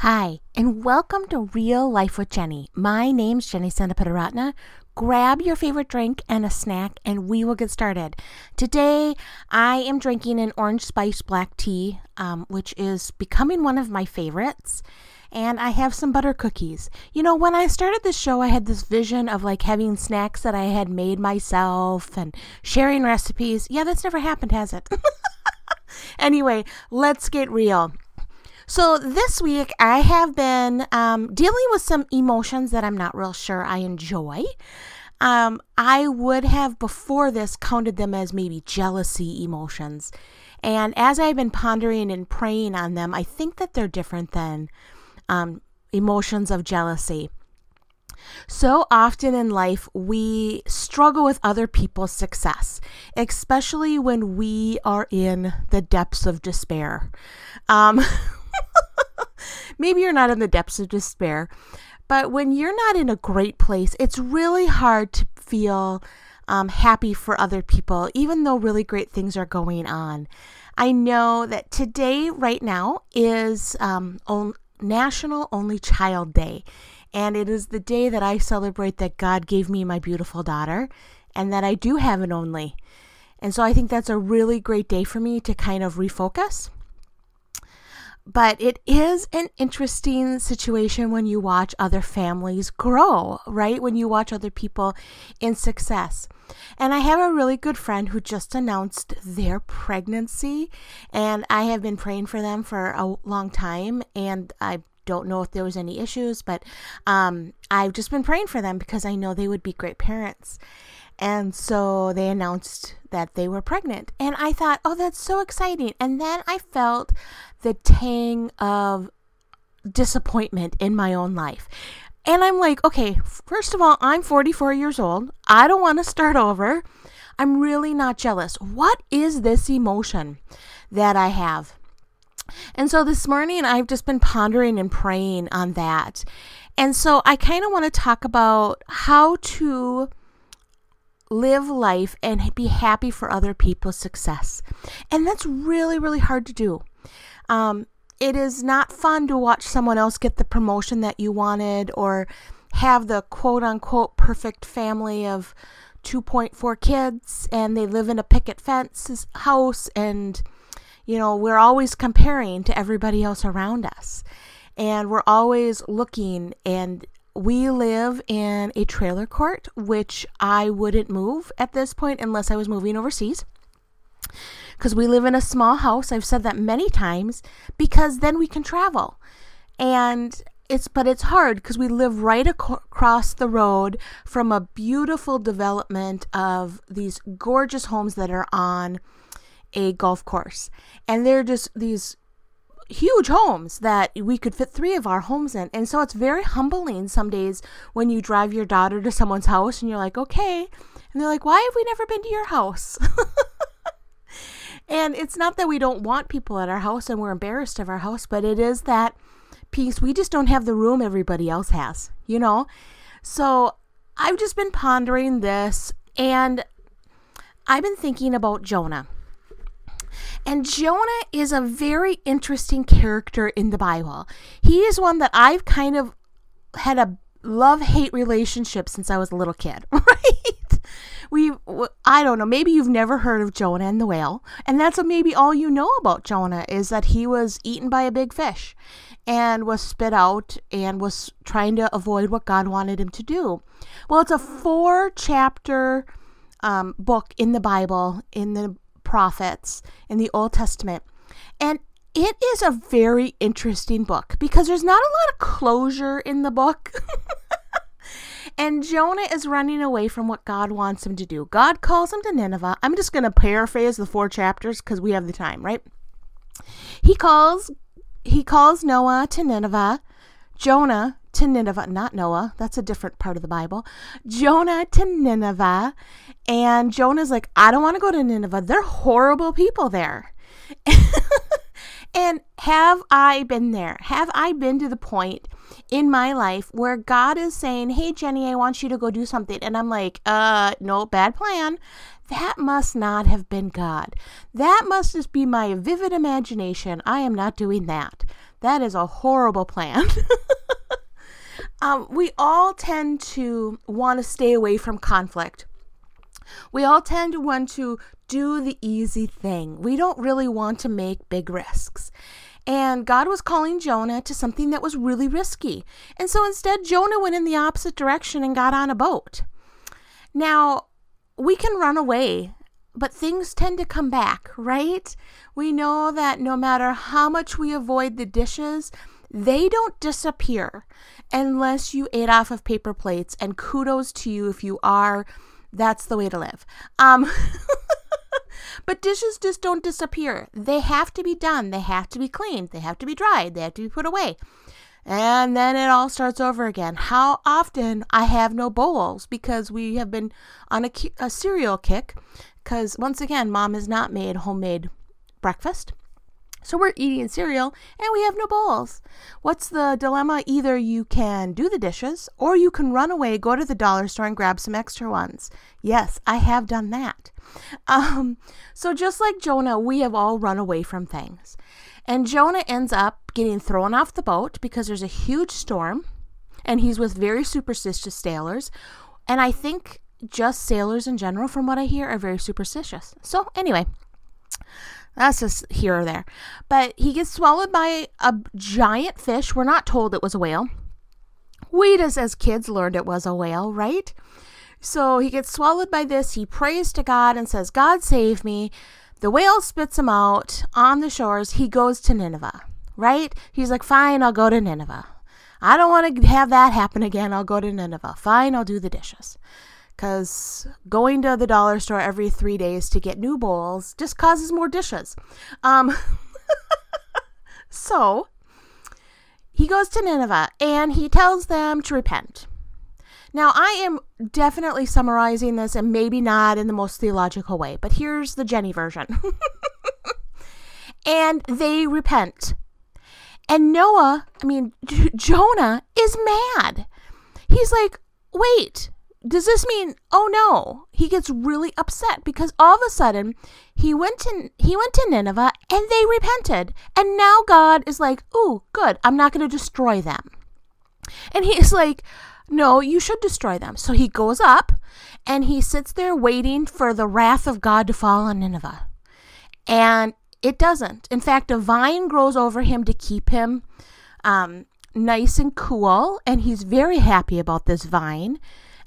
Hi, and welcome to Real Life with Jenny. My name's Jenny Sandapadaratna. Grab your favorite drink and a snack, and we will get started. Today, I am drinking an orange spice black tea, um, which is becoming one of my favorites. And I have some butter cookies. You know, when I started this show, I had this vision of like having snacks that I had made myself and sharing recipes. Yeah, that's never happened, has it? anyway, let's get real. So this week I have been um, dealing with some emotions that I'm not real sure I enjoy. Um, I would have before this counted them as maybe jealousy emotions. And as I've been pondering and praying on them, I think that they're different than um, emotions of jealousy. So often in life, we struggle with other people's success, especially when we are in the depths of despair. Um, maybe you're not in the depths of despair, but when you're not in a great place, it's really hard to feel um, happy for other people, even though really great things are going on. I know that today, right now, is um, on National Only Child Day. And it is the day that I celebrate that God gave me my beautiful daughter and that I do have an only. And so I think that's a really great day for me to kind of refocus but it is an interesting situation when you watch other families grow, right? When you watch other people in success. And I have a really good friend who just announced their pregnancy, and I have been praying for them for a long time, and I don't know if there was any issues, but um, I've just been praying for them because I know they would be great parents. And so they announced that they were pregnant. And I thought, oh, that's so exciting. And then I felt the tang of disappointment in my own life. And I'm like, okay, first of all, I'm 44 years old. I don't want to start over. I'm really not jealous. What is this emotion that I have? And so this morning, I've just been pondering and praying on that. And so I kind of want to talk about how to live life and be happy for other people's success. And that's really, really hard to do. Um, it is not fun to watch someone else get the promotion that you wanted or have the quote unquote perfect family of 2.4 kids and they live in a picket fence house and you know we're always comparing to everybody else around us and we're always looking and we live in a trailer court, which I wouldn't move at this point unless I was moving overseas. Because we live in a small house. I've said that many times because then we can travel. And it's but it's hard because we live right ac- across the road from a beautiful development of these gorgeous homes that are on a golf course. And they're just these huge homes that we could fit three of our homes in. And so it's very humbling some days when you drive your daughter to someone's house and you're like, okay. And they're like, why have we never been to your house? and it's not that we don't want people at our house and we're embarrassed of our house, but it is that piece. We just don't have the room everybody else has, you know? So I've just been pondering this and I've been thinking about Jonah. And Jonah is a very interesting character in the Bible. He is one that I've kind of had a love hate relationship since I was a little kid, right? We, I don't know, maybe you've never heard of Jonah and the whale, and that's what maybe all you know about Jonah is that he was eaten by a big fish and was spit out and was trying to avoid what God wanted him to do. Well, it's a four chapter um, book in the Bible, in the prophets in the Old Testament. And it is a very interesting book because there's not a lot of closure in the book. and Jonah is running away from what God wants him to do. God calls him to Nineveh. I'm just going to paraphrase the four chapters because we have the time, right? He calls he calls Noah to Nineveh, Jonah to Nineveh, not Noah, that's a different part of the Bible. Jonah to Nineveh. And Jonah's like, I don't want to go to Nineveh. They're horrible people there. and have I been there? Have I been to the point in my life where God is saying, Hey, Jenny, I want you to go do something? And I'm like, Uh, no, bad plan. That must not have been God. That must just be my vivid imagination. I am not doing that. That is a horrible plan. um, we all tend to want to stay away from conflict. We all tend to want to do the easy thing. We don't really want to make big risks. And God was calling Jonah to something that was really risky. And so instead, Jonah went in the opposite direction and got on a boat. Now, we can run away, but things tend to come back, right? We know that no matter how much we avoid the dishes, they don't disappear unless you ate off of paper plates. And kudos to you if you are. That's the way to live. Um, But dishes just don't disappear. They have to be done. They have to be cleaned. They have to be dried. They have to be put away. And then it all starts over again. How often I have no bowls because we have been on a, a cereal kick. Because once again, mom has not made homemade breakfast. So we're eating cereal and we have no bowls. What's the dilemma? Either you can do the dishes or you can run away, go to the dollar store and grab some extra ones. Yes, I have done that. Um, so just like Jonah, we have all run away from things. And Jonah ends up getting thrown off the boat because there's a huge storm and he's with very superstitious sailors. And I think just sailors in general, from what I hear, are very superstitious. So, anyway, that's just here or there. But he gets swallowed by a giant fish. We're not told it was a whale. We just, as kids, learned it was a whale, right? So he gets swallowed by this. He prays to God and says, God save me. The whale spits him out on the shores. He goes to Nineveh, right? He's like, fine, I'll go to Nineveh. I don't want to have that happen again. I'll go to Nineveh. Fine, I'll do the dishes. Because going to the dollar store every three days to get new bowls just causes more dishes. Um, so he goes to Nineveh and he tells them to repent. Now, I am definitely summarizing this and maybe not in the most theological way, but here's the Jenny version. and they repent. And Noah, I mean, Jonah is mad. He's like, wait, does this mean oh no he gets really upset because all of a sudden he went to he went to nineveh and they repented and now god is like oh good i'm not going to destroy them and he's like no, you should destroy them. So he goes up and he sits there waiting for the wrath of God to fall on Nineveh. And it doesn't. In fact, a vine grows over him to keep him um, nice and cool. And he's very happy about this vine.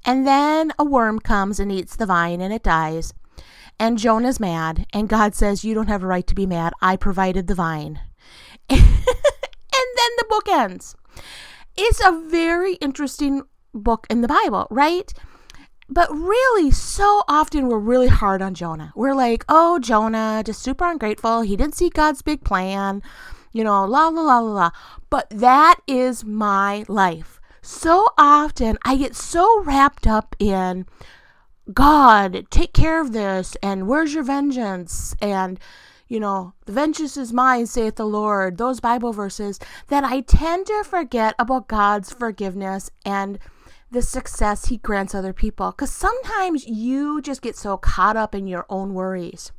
And then a worm comes and eats the vine and it dies. And Jonah's mad. And God says, You don't have a right to be mad. I provided the vine. and then the book ends. It's a very interesting book in the Bible, right? But really, so often we're really hard on Jonah. We're like, oh, Jonah, just super ungrateful. He didn't see God's big plan, you know, la, la, la, la, la. But that is my life. So often I get so wrapped up in God, take care of this, and where's your vengeance? And you know, the vengeance is mine, saith the Lord, those Bible verses, that I tend to forget about God's forgiveness and the success He grants other people. Because sometimes you just get so caught up in your own worries.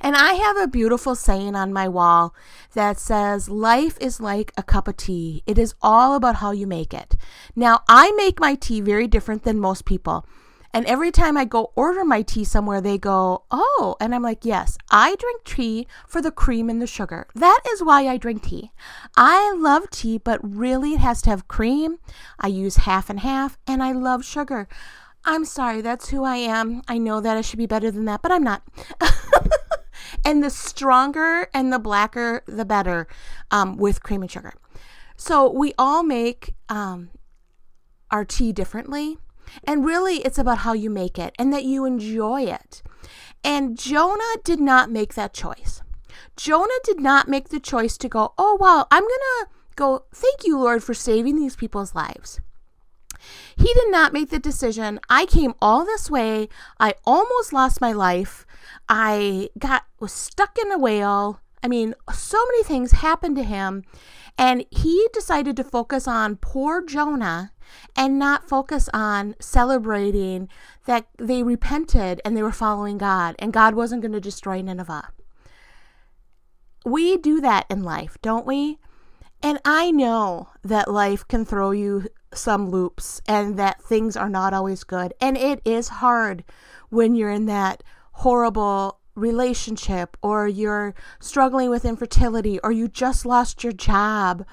And I have a beautiful saying on my wall that says, Life is like a cup of tea. It is all about how you make it. Now, I make my tea very different than most people. And every time I go order my tea somewhere, they go, Oh, and I'm like, Yes, I drink tea for the cream and the sugar. That is why I drink tea. I love tea, but really it has to have cream. I use half and half, and I love sugar. I'm sorry, that's who I am. I know that I should be better than that, but I'm not. and the stronger and the blacker, the better um, with cream and sugar. So we all make um, our tea differently. And really, it's about how you make it and that you enjoy it. And Jonah did not make that choice. Jonah did not make the choice to go, oh, wow, I'm going to go, thank you, Lord, for saving these people's lives. He did not make the decision. I came all this way. I almost lost my life. I got was stuck in a whale. I mean, so many things happened to him. And he decided to focus on poor Jonah and not focus on celebrating that they repented and they were following God and God wasn't going to destroy Nineveh. We do that in life, don't we? And I know that life can throw you some loops and that things are not always good. And it is hard when you're in that horrible relationship or you're struggling with infertility or you just lost your job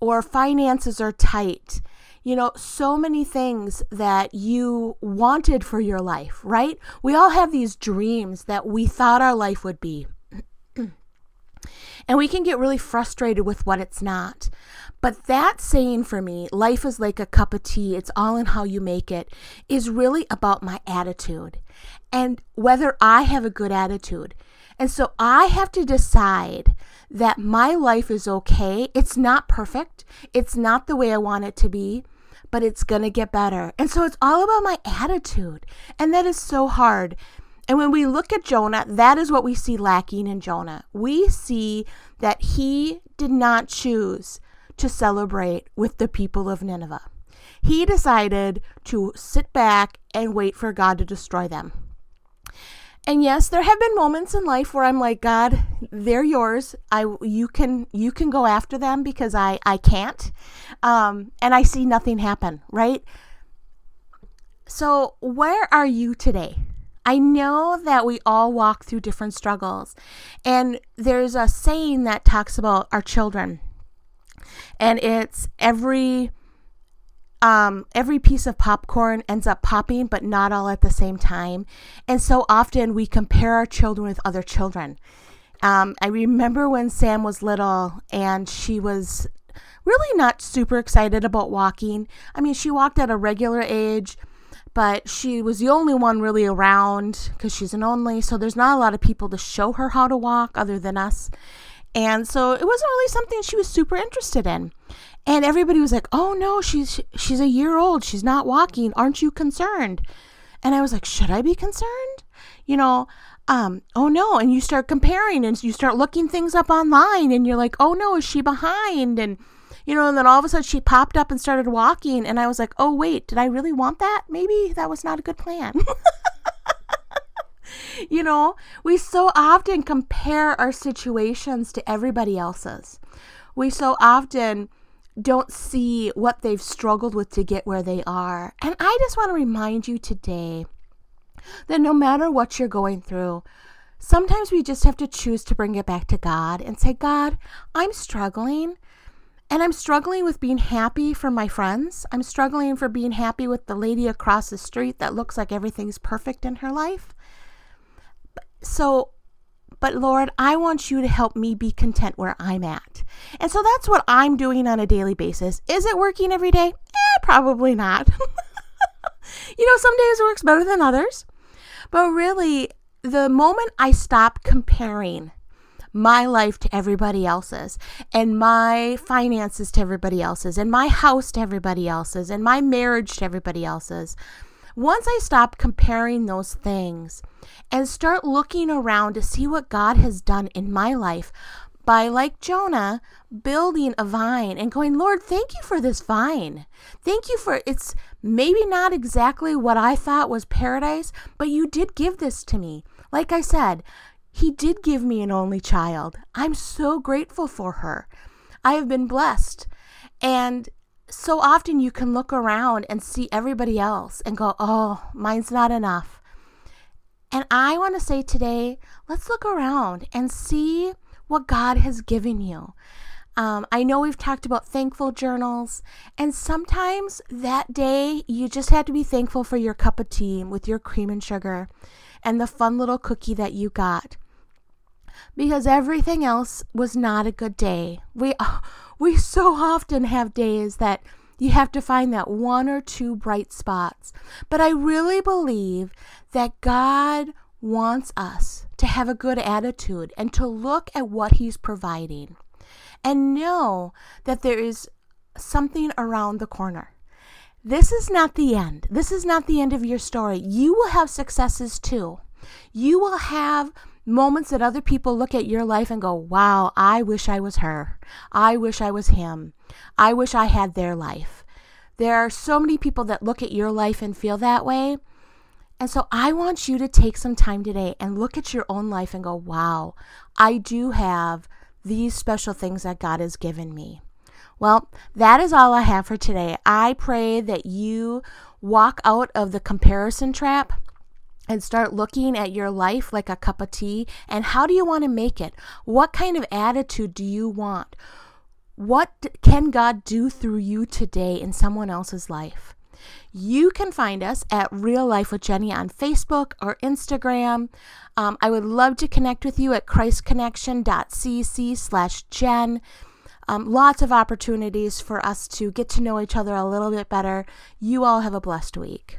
or finances are tight. You know, so many things that you wanted for your life, right? We all have these dreams that we thought our life would be. and we can get really frustrated with what it's not. But that saying for me, life is like a cup of tea, it's all in how you make it, is really about my attitude and whether I have a good attitude. And so I have to decide that my life is okay. It's not perfect, it's not the way I want it to be, but it's going to get better. And so it's all about my attitude. And that is so hard. And when we look at Jonah, that is what we see lacking in Jonah. We see that he did not choose to celebrate with the people of Nineveh. He decided to sit back and wait for God to destroy them. And yes, there have been moments in life where I'm like, God, they're yours. I you can you can go after them because I I can't, um, and I see nothing happen. Right. So where are you today? I know that we all walk through different struggles, and there's a saying that talks about our children, and it's every um, every piece of popcorn ends up popping, but not all at the same time. And so often we compare our children with other children. Um, I remember when Sam was little and she was really not super excited about walking. I mean, she walked at a regular age, but she was the only one really around because she's an only. So there's not a lot of people to show her how to walk other than us. And so it wasn't really something she was super interested in. And everybody was like, "Oh no, she's she's a year old. She's not walking. Aren't you concerned?" And I was like, "Should I be concerned?" You know, um, oh no, and you start comparing and you start looking things up online and you're like, "Oh no, is she behind?" and you know, and then all of a sudden she popped up and started walking and I was like, "Oh wait, did I really want that? Maybe that was not a good plan." you know, we so often compare our situations to everybody else's. We so often don't see what they've struggled with to get where they are. And I just want to remind you today that no matter what you're going through, sometimes we just have to choose to bring it back to God and say, God, I'm struggling. And I'm struggling with being happy for my friends. I'm struggling for being happy with the lady across the street that looks like everything's perfect in her life. So but Lord, I want you to help me be content where I'm at. And so that's what I'm doing on a daily basis. Is it working every day? Eh, probably not. you know, some days it works better than others. But really, the moment I stop comparing my life to everybody else's and my finances to everybody else's and my house to everybody else's and my marriage to everybody else's, once I stop comparing those things and start looking around to see what God has done in my life by, like Jonah, building a vine and going, Lord, thank you for this vine. Thank you for it's maybe not exactly what I thought was paradise, but you did give this to me. Like I said, He did give me an only child. I'm so grateful for her. I have been blessed. And so often you can look around and see everybody else and go, oh, mine's not enough. And I want to say today, let's look around and see what God has given you. Um, I know we've talked about thankful journals, and sometimes that day you just have to be thankful for your cup of tea with your cream and sugar and the fun little cookie that you got. Because everything else was not a good day. We, we so often have days that you have to find that one or two bright spots. But I really believe that God wants us to have a good attitude and to look at what He's providing and know that there is something around the corner. This is not the end. This is not the end of your story. You will have successes too. You will have moments that other people look at your life and go, wow, I wish I was her. I wish I was him. I wish I had their life. There are so many people that look at your life and feel that way. And so I want you to take some time today and look at your own life and go, wow, I do have these special things that God has given me. Well, that is all I have for today. I pray that you walk out of the comparison trap and start looking at your life like a cup of tea and how do you want to make it? What kind of attitude do you want? What can God do through you today in someone else's life? You can find us at Real Life with Jenny on Facebook or Instagram. Um, I would love to connect with you at christconnection.cc slash Jen. Um, lots of opportunities for us to get to know each other a little bit better. You all have a blessed week.